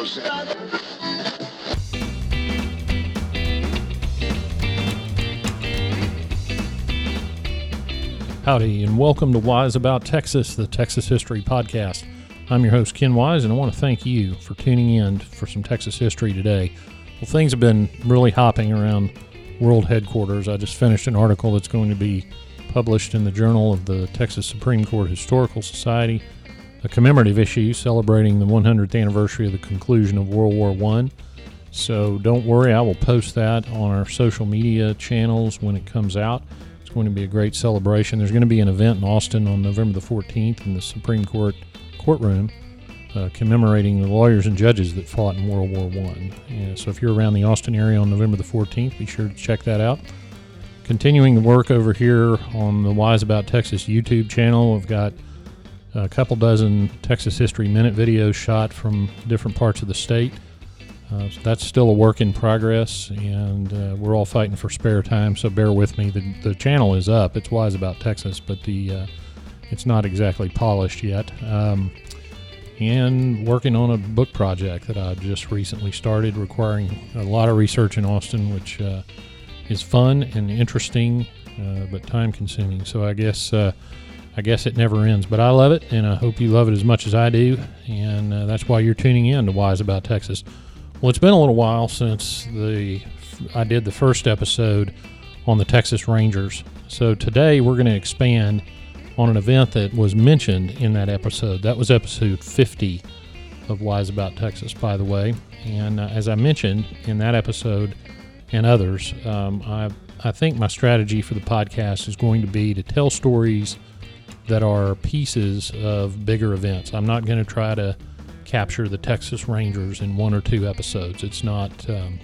Howdy, and welcome to Wise About Texas, the Texas History Podcast. I'm your host, Ken Wise, and I want to thank you for tuning in for some Texas history today. Well, things have been really hopping around world headquarters. I just finished an article that's going to be published in the Journal of the Texas Supreme Court Historical Society, a commemorative issue celebrating the 100th anniversary of the conclusion of World War I. So don't worry, I will post that on our social media channels when it comes out. It's going to be a great celebration. There's going to be an event in Austin on November the 14th in the Supreme Court courtroom uh, commemorating the lawyers and judges that fought in World War One. So if you're around the Austin area on November the 14th, be sure to check that out. Continuing the work over here on the Wise About Texas YouTube channel, we've got a couple dozen Texas History Minute videos shot from different parts of the state. Uh, so that's still a work in progress, and uh, we're all fighting for spare time. So bear with me. The, the channel is up. It's Wise About Texas, but the uh, it's not exactly polished yet. Um, and working on a book project that I just recently started, requiring a lot of research in Austin, which uh, is fun and interesting, uh, but time consuming. So I guess uh, I guess it never ends. But I love it, and I hope you love it as much as I do. And that's why you're tuning in to Wise About Texas. Well, it's been a little while since the I did the first episode on the Texas Rangers. So today we're going to expand on an event that was mentioned in that episode. That was episode 50 of Wise About Texas, by the way. And uh, as I mentioned in that episode and others, um, I, I think my strategy for the podcast is going to be to tell stories that are pieces of bigger events. I'm not going to try to capture the Texas Rangers in one or two episodes. It's not, um,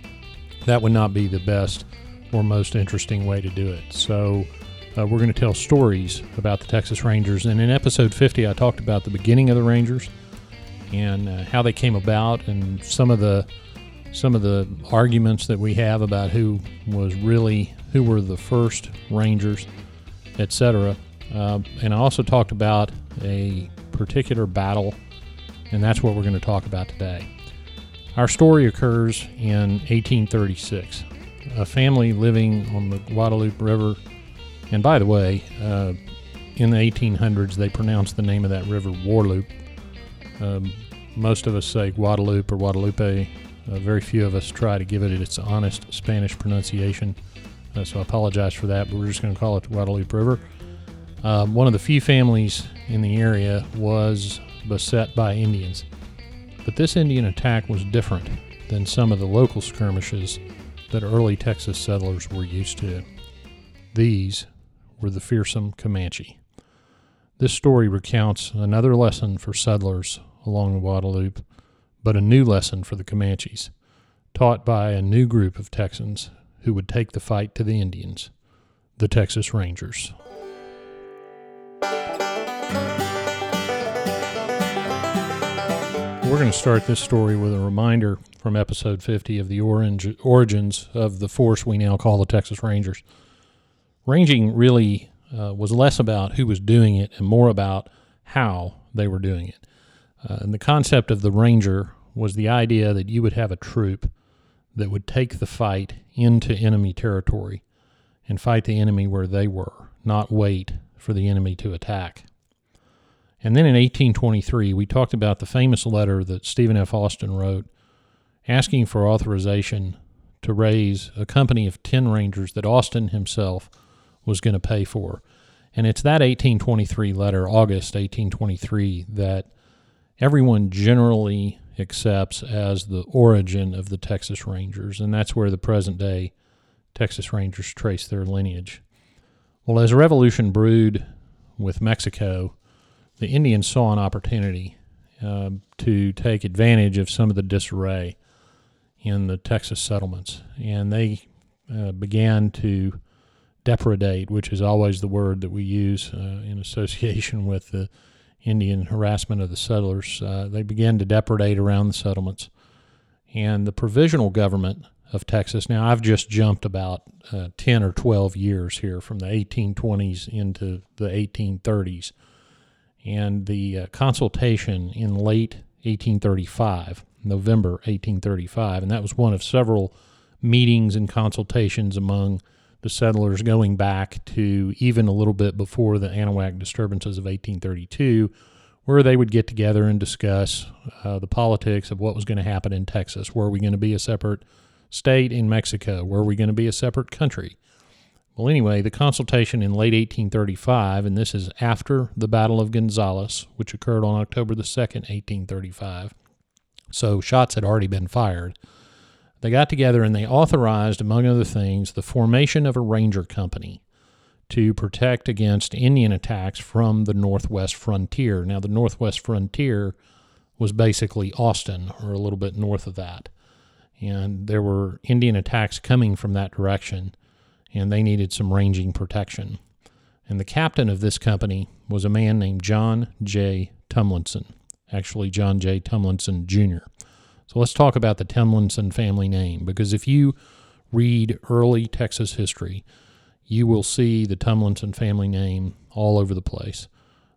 that would not be the best or most interesting way to do it. So, uh, we're going to tell stories about the Texas Rangers. And in episode 50, I talked about the beginning of the Rangers and uh, how they came about and some of the some of the arguments that we have about who was really who were the first Rangers, etc. Uh, and I also talked about a particular battle and that's what we're going to talk about today. Our story occurs in 1836. A family living on the Guadalupe River, and by the way, uh, in the 1800s they pronounced the name of that river Warloop. Um, most of us say Guadalupe or Guadalupe. Uh, very few of us try to give it its honest Spanish pronunciation. Uh, so I apologize for that, but we're just going to call it the Guadalupe River. Um, one of the few families in the area was beset by Indians. But this Indian attack was different than some of the local skirmishes that early Texas settlers were used to. These were the fearsome Comanche. This story recounts another lesson for settlers along the Guadalupe, but a new lesson for the Comanches, taught by a new group of Texans who would take the fight to the Indians, the Texas Rangers. We're going to start this story with a reminder from episode 50 of the orange, origins of the force we now call the Texas Rangers. Ranging really uh, was less about who was doing it and more about how they were doing it. Uh, and the concept of the Ranger was the idea that you would have a troop that would take the fight into enemy territory and fight the enemy where they were, not wait for the enemy to attack. And then in 1823, we talked about the famous letter that Stephen F. Austin wrote asking for authorization to raise a company of 10 Rangers that Austin himself was going to pay for. And it's that 1823 letter, August 1823, that everyone generally accepts as the origin of the Texas Rangers. And that's where the present day Texas Rangers trace their lineage. Well, as revolution brewed with Mexico, the Indians saw an opportunity uh, to take advantage of some of the disarray in the Texas settlements, and they uh, began to depredate, which is always the word that we use uh, in association with the Indian harassment of the settlers. Uh, they began to depredate around the settlements, and the provisional government of Texas. Now, I've just jumped about uh, 10 or 12 years here from the 1820s into the 1830s and the uh, consultation in late 1835 November 1835, and that was one of several meetings and consultations among the settlers going back to even a little bit before the Anahuac disturbances of 1832, where they would get together and discuss uh, the politics of what was going to happen in Texas. Were we going to be a separate state in Mexico? Were we going to be a separate country? Well, anyway, the consultation in late 1835, and this is after the Battle of Gonzales, which occurred on October the 2nd, 1835. So shots had already been fired. They got together and they authorized, among other things, the formation of a ranger company to protect against Indian attacks from the northwest frontier. Now, the northwest frontier was basically Austin, or a little bit north of that. And there were Indian attacks coming from that direction and they needed some ranging protection. And the captain of this company was a man named John J. Tumlinson, actually, John J. Tumlinson Jr. So let's talk about the Tumlinson family name because if you read early Texas history, you will see the Tumlinson family name all over the place.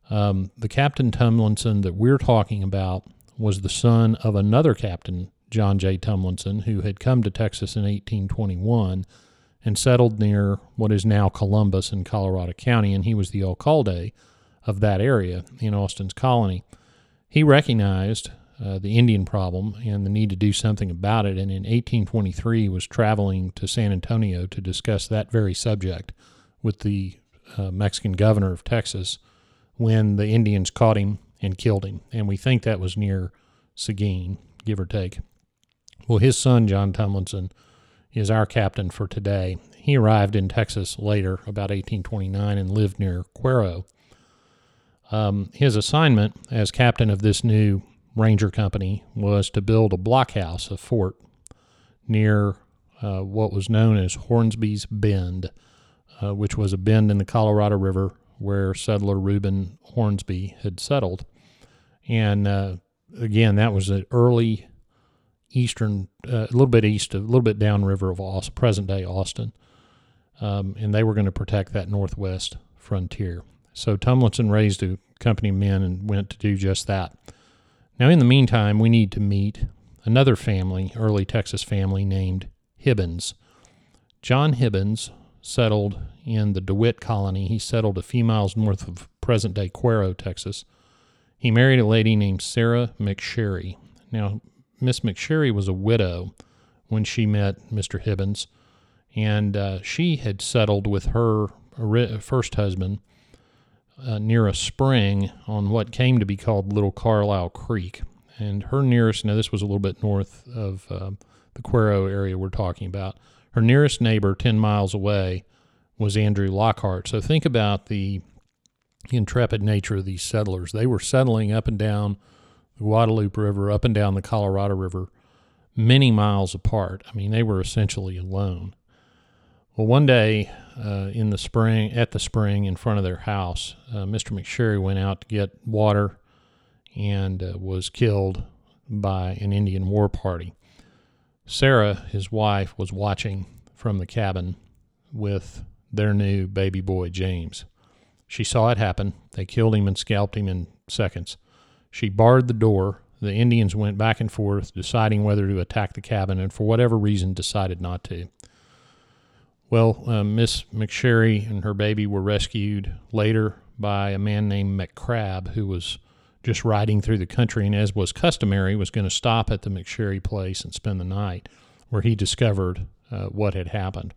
Um, the Captain Tumlinson that we're talking about was the son of another captain, John J. Tumlinson, who had come to Texas in 1821 and settled near what is now Columbus in Colorado County, and he was the alcalde of that area in Austin's colony. He recognized uh, the Indian problem and the need to do something about it, and in 1823 was traveling to San Antonio to discuss that very subject with the uh, Mexican governor of Texas when the Indians caught him and killed him, and we think that was near Seguin, give or take. Well, his son John Is our captain for today. He arrived in Texas later, about 1829, and lived near Cuero. Um, his assignment as captain of this new ranger company was to build a blockhouse, a fort, near uh, what was known as Hornsby's Bend, uh, which was a bend in the Colorado River where settler Reuben Hornsby had settled. And uh, again, that was an early eastern, uh, a little bit east, of, a little bit downriver of Austin, present day Austin, um, and they were going to protect that northwest frontier. So Tumlinson raised a company of men and went to do just that. Now, in the meantime, we need to meet another family, early Texas family named Hibbins. John Hibbins settled in the DeWitt colony. He settled a few miles north of present day Cuero, Texas. He married a lady named Sarah McSherry. Now, Miss McSherry was a widow when she met Mr. Hibbins, and uh, she had settled with her first husband uh, near a spring on what came to be called Little Carlisle Creek. And her nearest, now this was a little bit north of uh, the Cuero area we're talking about, her nearest neighbor 10 miles away was Andrew Lockhart. So think about the intrepid nature of these settlers. They were settling up and down the Guadalupe River up and down the Colorado River, many miles apart. I mean, they were essentially alone. Well, one day uh, in the spring, at the spring in front of their house, uh, Mr. McSherry went out to get water and uh, was killed by an Indian war party. Sarah, his wife, was watching from the cabin with their new baby boy, James. She saw it happen. They killed him and scalped him in seconds. She barred the door. The Indians went back and forth, deciding whether to attack the cabin, and for whatever reason, decided not to. Well, uh, Miss McSherry and her baby were rescued later by a man named McCrabb, who was just riding through the country and, as was customary, was going to stop at the McSherry place and spend the night, where he discovered uh, what had happened.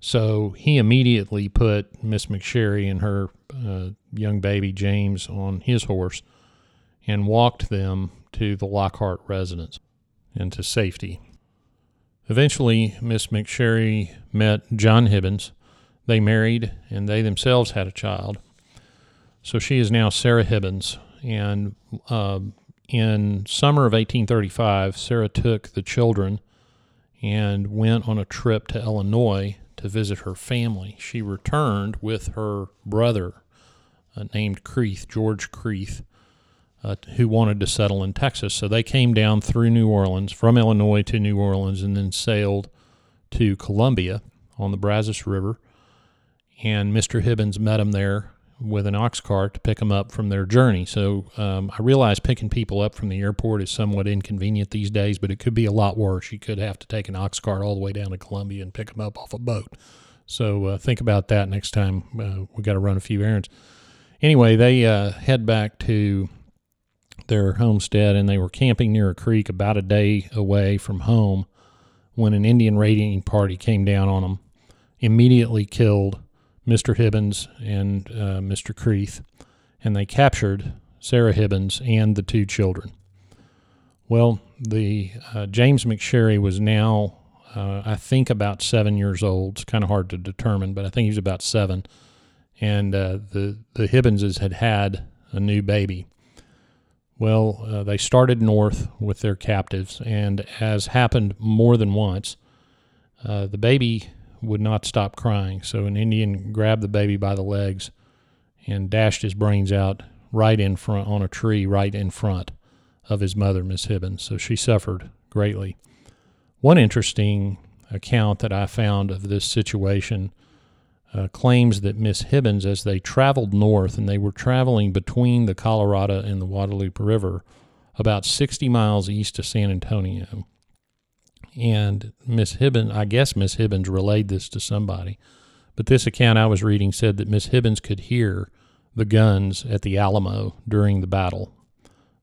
So he immediately put Miss McSherry and her uh, young baby James on his horse and walked them to the Lockhart residence and to safety. Eventually, Miss McSherry met John Hibbins. They married, and they themselves had a child. So she is now Sarah Hibbins. And uh, in summer of 1835, Sarah took the children and went on a trip to Illinois to visit her family. She returned with her brother uh, named Creath, George Creath, uh, who wanted to settle in Texas. So they came down through New Orleans, from Illinois to New Orleans, and then sailed to Columbia on the Brazos River. And Mr. Hibbins met them there with an ox cart to pick them up from their journey. So um, I realize picking people up from the airport is somewhat inconvenient these days, but it could be a lot worse. You could have to take an ox cart all the way down to Columbia and pick them up off a boat. So uh, think about that next time uh, we got to run a few errands. Anyway, they uh, head back to their homestead and they were camping near a creek about a day away from home when an Indian raiding party came down on them, immediately killed Mr. Hibbins and uh, Mr. Creath, and they captured Sarah Hibbins and the two children. Well, the uh, James McSherry was now, uh, I think, about seven years old. It's kind of hard to determine, but I think he was about seven. And uh, the the Hibbinses had had a new baby. Well, uh, they started north with their captives, and as happened more than once, uh, the baby would not stop crying. So an Indian grabbed the baby by the legs and dashed his brains out right in front on a tree right in front of his mother, Miss Hibbins. So she suffered greatly. One interesting account that I found of this situation uh, claims that Miss Hibbins, as they traveled north and they were traveling between the Colorado and the Guadalupe River, about 60 miles east of San Antonio, and Miss Hibbins, I guess Miss Hibbins relayed this to somebody, but this account I was reading said that Miss Hibbins could hear the guns at the Alamo during the battle,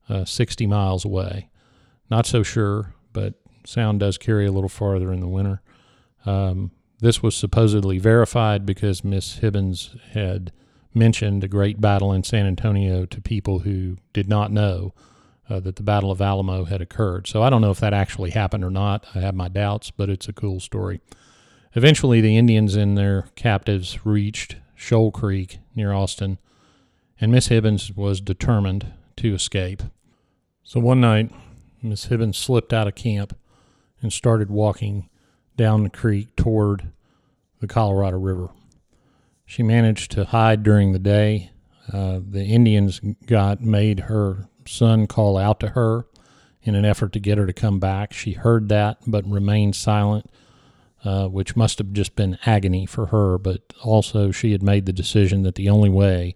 uh, 60 miles away. Not so sure, but sound does carry a little farther in the winter. Um, this was supposedly verified because Miss Hibbins had mentioned a great battle in San Antonio to people who did not know uh, that the Battle of Alamo had occurred. So I don't know if that actually happened or not. I have my doubts, but it's a cool story. Eventually, the Indians and their captives reached Shoal Creek near Austin, and Miss Hibbins was determined to escape. So one night, Miss Hibbins slipped out of camp and started walking down the creek toward the Colorado River. She managed to hide during the day. Uh, the Indians got made her son call out to her in an effort to get her to come back. She heard that but remained silent, uh, which must have just been agony for her. But also, she had made the decision that the only way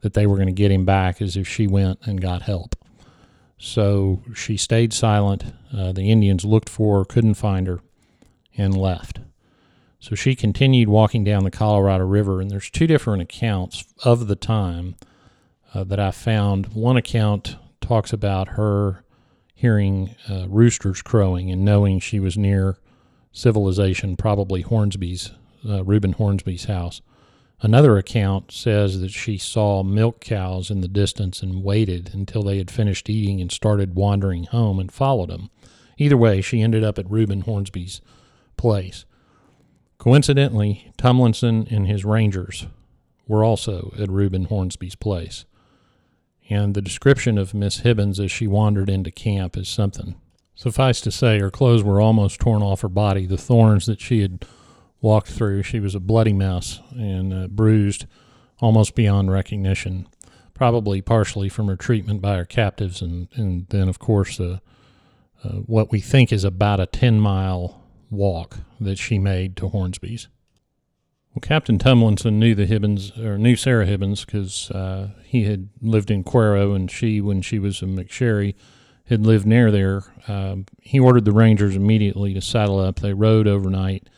that they were going to get him back is if she went and got help. So she stayed silent. Uh, the Indians looked for her, couldn't find her, and left. So she continued walking down the Colorado River, and there's two different accounts of the time uh, that I found. One account talks about her hearing uh, roosters crowing and knowing she was near civilization, probably Hornsby's, uh, Reuben Hornsby's house. Another account says that she saw milk cows in the distance and waited until they had finished eating and started wandering home and followed them. Either way, she ended up at Reuben Hornsby's place. Coincidentally, Tumlinson and his rangers were also at Reuben Hornsby's place and the description of Miss Hibbins as she wandered into camp is something. Suffice to say, her clothes were almost torn off her body. The thorns that she had walked through, she was a bloody mess and uh, bruised almost beyond recognition, probably partially from her treatment by her captives, and, and then, of course, uh, uh, what we think is about a 10 mile walk that she made to Hornsby's. Well, Captain Tumlinson knew the Hibbins or knew Sarah Hibbins because uh, he had lived in Cuero, and she, when she was a McSherry, had lived near there. Um, he ordered the Rangers immediately to saddle up. They rode overnight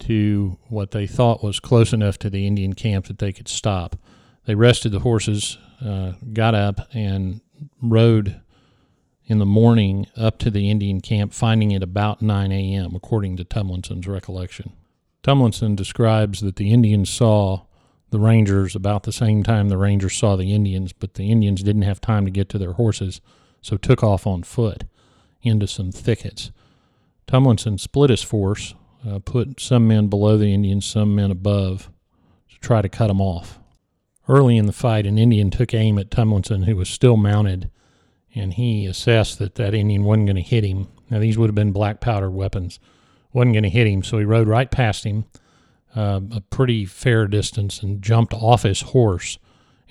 to what they thought was close enough to the Indian camp that they could stop. They rested the horses, uh, got up, and rode in the morning up to the Indian camp, finding it about 9 a.m., according to Tumlinson's recollection. Tumlinson describes that the Indians saw the Rangers about the same time the Rangers saw the Indians, but the Indians didn't have time to get to their horses, so took off on foot into some thickets. Tumlinson split his force, uh, put some men below the Indians, some men above, to try to cut them off. Early in the fight, an Indian took aim at Tumlinson, who was still mounted, and he assessed that that Indian wasn't going to hit him. Now, these would have been black powder weapons wasn't going to hit him, so he rode right past him uh, a pretty fair distance and jumped off his horse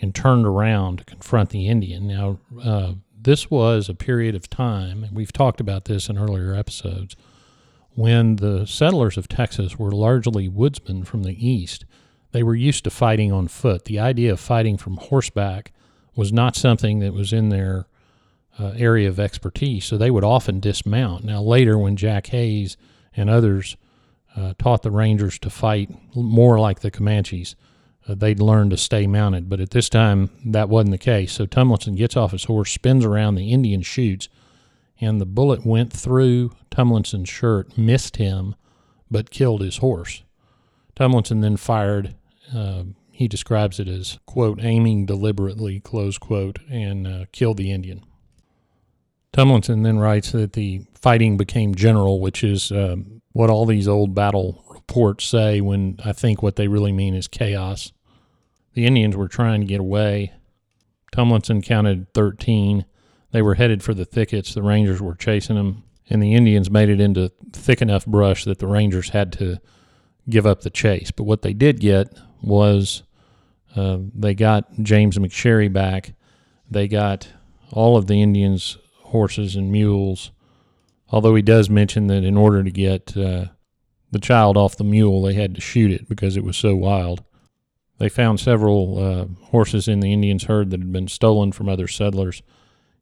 and turned around to confront the Indian. Now, uh, this was a period of time, and we've talked about this in earlier episodes, when the settlers of Texas were largely woodsmen from the east. they were used to fighting on foot. The idea of fighting from horseback was not something that was in their uh, area of expertise, so they would often dismount. Now, later, when Jack Hays and others uh, taught the Rangers to fight more like the Comanches, uh, they'd learn to stay mounted. But at this time, that wasn't the case. So Tumlinson gets off his horse, spins around, the Indian shoots, and the bullet went through Tumlinson's shirt, missed him, but killed his horse. Tumlinson then fired. Uh, he describes it as, quote, aiming deliberately, close quote, and uh, killed the Indian. Tumlinson then writes that the fighting became general, which is um, what all these old battle reports say when I think what they really mean is chaos. The Indians were trying to get away. Tumlinson counted 13. They were headed for the thickets. The Rangers were chasing them, and the Indians made it into thick enough brush that the Rangers had to give up the chase. But what they did get was uh, they got James McSherry back. They got all of the Indians' horses and mules. Although he does mention that in order to get uh, the child off the mule, they had to shoot it because it was so wild. They found several uh, horses in the Indians' herd that had been stolen from other settlers,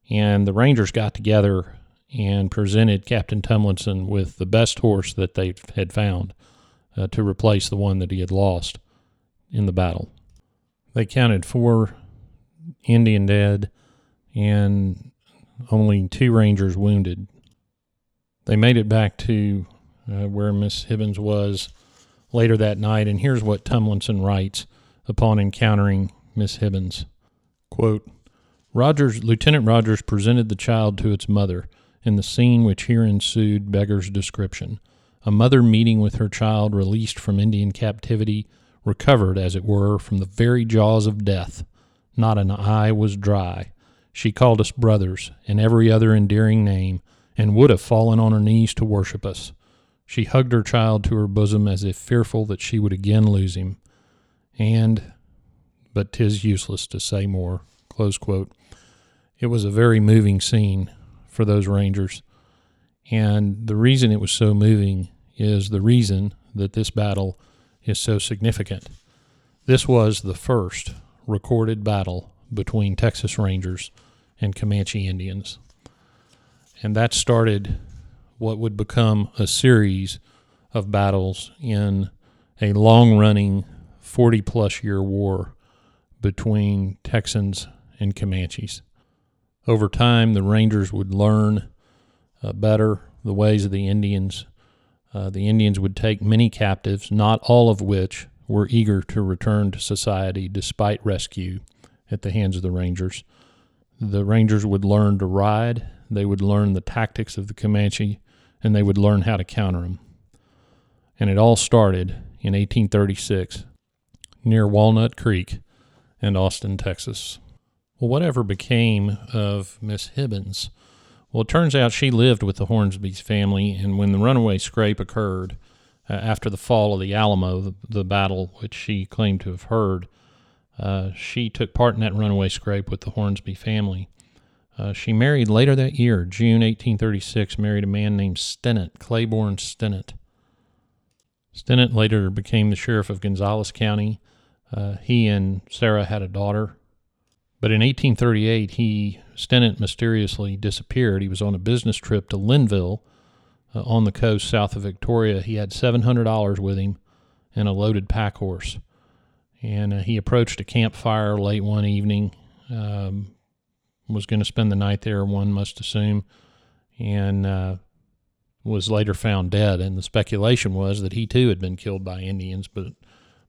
and the Rangers got together and presented Captain Tumlinson with the best horse that they had found uh, to replace the one that he had lost in the battle. They counted four Indian dead and only two Rangers wounded. They made it back to uh, where Miss Hibbins was later that night, and here's what Tumlinson writes upon encountering Miss Hibbins. Quote, Rogers, Lieutenant Rogers presented the child to its mother, and the scene which here ensued beggars description. A mother meeting with her child released from Indian captivity, recovered, as it were, from the very jaws of death. Not an eye was dry. She called us brothers, and every other endearing name, and would have fallen on her knees to worship us. She hugged her child to her bosom as if fearful that she would again lose him. And, but 'tis useless to say more. It was a very moving scene for those Rangers. And the reason it was so moving is the reason that this battle is so significant. This was the first recorded battle between Texas Rangers and Comanche Indians. And that started what would become a series of battles in a long running 40 plus year war between Texans and Comanches. Over time, the Rangers would learn uh, better the ways of the Indians. Uh, the Indians would take many captives, not all of which were eager to return to society despite rescue at the hands of the Rangers. The Rangers would learn to ride, they would learn the tactics of the Comanche, and they would learn how to counter them. And it all started in 1836 near Walnut Creek in Austin, Texas. Well, whatever became of Miss Hibbins? Well, it turns out she lived with the Hornsby's family, and when the runaway scrape occurred uh, after the fall of the Alamo, the, the, battle which she claimed to have heard, uh, she took part in that runaway scrape with the Hornsby family. Uh, she married later that year, June 1836, married a man named Stennett, Claiborne Stennett. Stennett later became the sheriff of Gonzales County. Uh, he and Sarah had a daughter. But in 1838, he Stennett mysteriously disappeared. He was on a business trip to Linnville uh, on the coast south of Victoria. He had $700 with him and a loaded pack horse. And uh, he approached a campfire late one evening, um, was going to spend the night there, one must assume, and uh, was later found dead. And the speculation was that he too had been killed by Indians. But,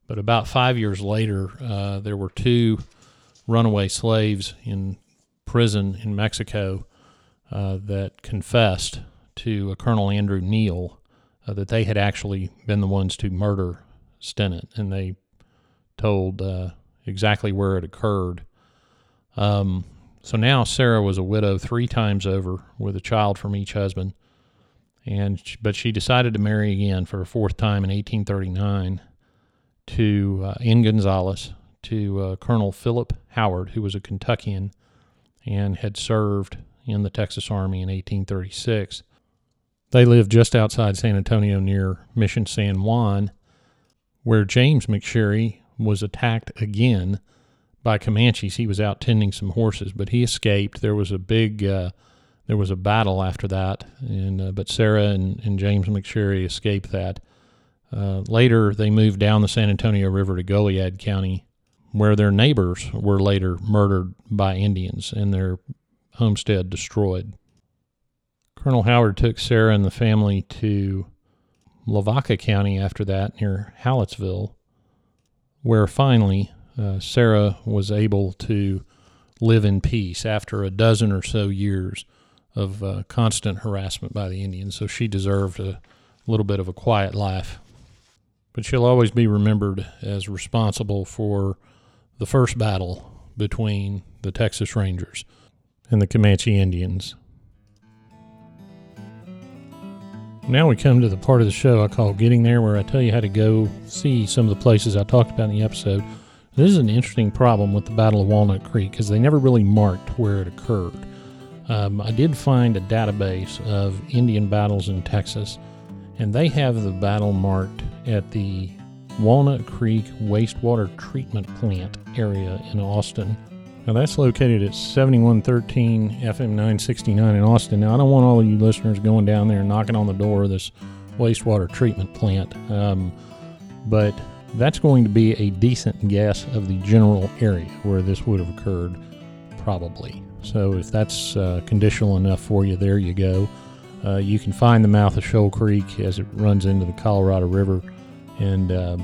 but about five years later, uh, there were two runaway slaves in prison in Mexico uh, that confessed to Colonel Andrew Neill uh, that they had actually been the ones to murder Stennett, and they told uh, exactly where it occurred. Um, so now Sarah was a widow three times over with a child from each husband, and but she decided to marry again for a fourth time in 1839 to uh, in Gonzales to uh, Colonel Philip Howard, who was a Kentuckian and had served in the Texas Army in 1836. They lived just outside San Antonio near Mission San Juan, where James McSherry was attacked again by Comanches. He was out tending some horses, but he escaped. There was a big, uh, there was a battle after that, and uh, but Sarah and, and James McSherry escaped that. Uh, later, they moved down the San Antonio River to Goliad County, where their neighbors were later murdered by Indians and their homestead destroyed. Colonel Howard took Sarah and the family to Lavaca County after that, near Hallettsville, where finally uh, Sarah was able to live in peace after a dozen or so years of uh, constant harassment by the Indians. So she deserved a little bit of a quiet life. But she'll always be remembered as responsible for the first battle between the Texas Rangers and the Comanche Indians. Now we come to the part of the show I call Getting There, where I tell you how to go see some of the places I talked about in the episode. This is an interesting problem with the Battle of Walnut Creek because they never really marked where it occurred. Um, I did find a database of Indian battles in Texas, and they have the battle marked at the Walnut Creek Wastewater Treatment Plant area in Austin. Now that's located at 7113 FM 969 in Austin. Now I don't want all of you listeners going down there and knocking on the door of this wastewater treatment plant, um, but that's going to be a decent guess of the general area where this would have occurred, probably. So if that's uh, conditional enough for you, there you go. Uh, you can find the mouth of Shoal Creek as it runs into the Colorado River, and uh,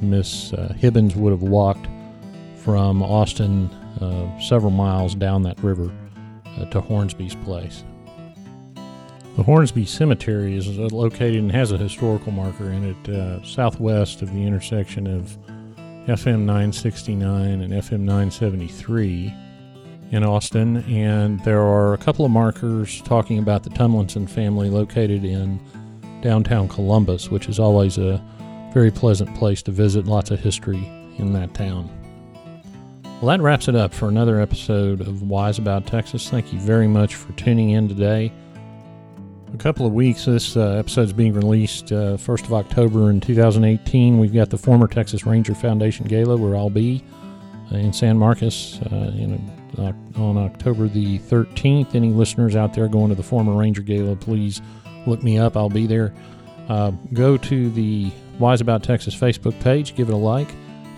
Miss uh, Hibbins would have walked from Austin several miles down that river uh, to Hornsby's place. The Hornsby Cemetery is located and has a historical marker in it uh, southwest of the intersection of FM 969 and FM 973 in Austin, and there are a couple of markers talking about the Tumlinson family located in downtown Columbus, which is always a very pleasant place to visit, lots of history in that town. Well, that wraps it up for another episode of Wise About Texas. Thank you very much for tuning in today. A couple of weeks, this uh, episode is being released uh, 1st of October in 2018. We've got the former Texas Ranger Foundation Gala where I'll be uh, in San Marcos uh, in, uh, on October the 13th. Any listeners out there going to the former Ranger Gala, please look me up. I'll be there. Uh, go to the Wise About Texas Facebook page, give it a like,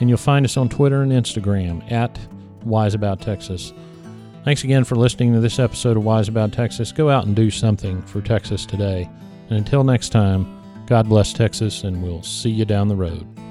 and you'll find us on Twitter and Instagram at Wise About Texas. Thanks again for listening to this episode of Wise About Texas. Go out and do something for Texas today. And until next time, God bless Texas, and we'll see you down the road.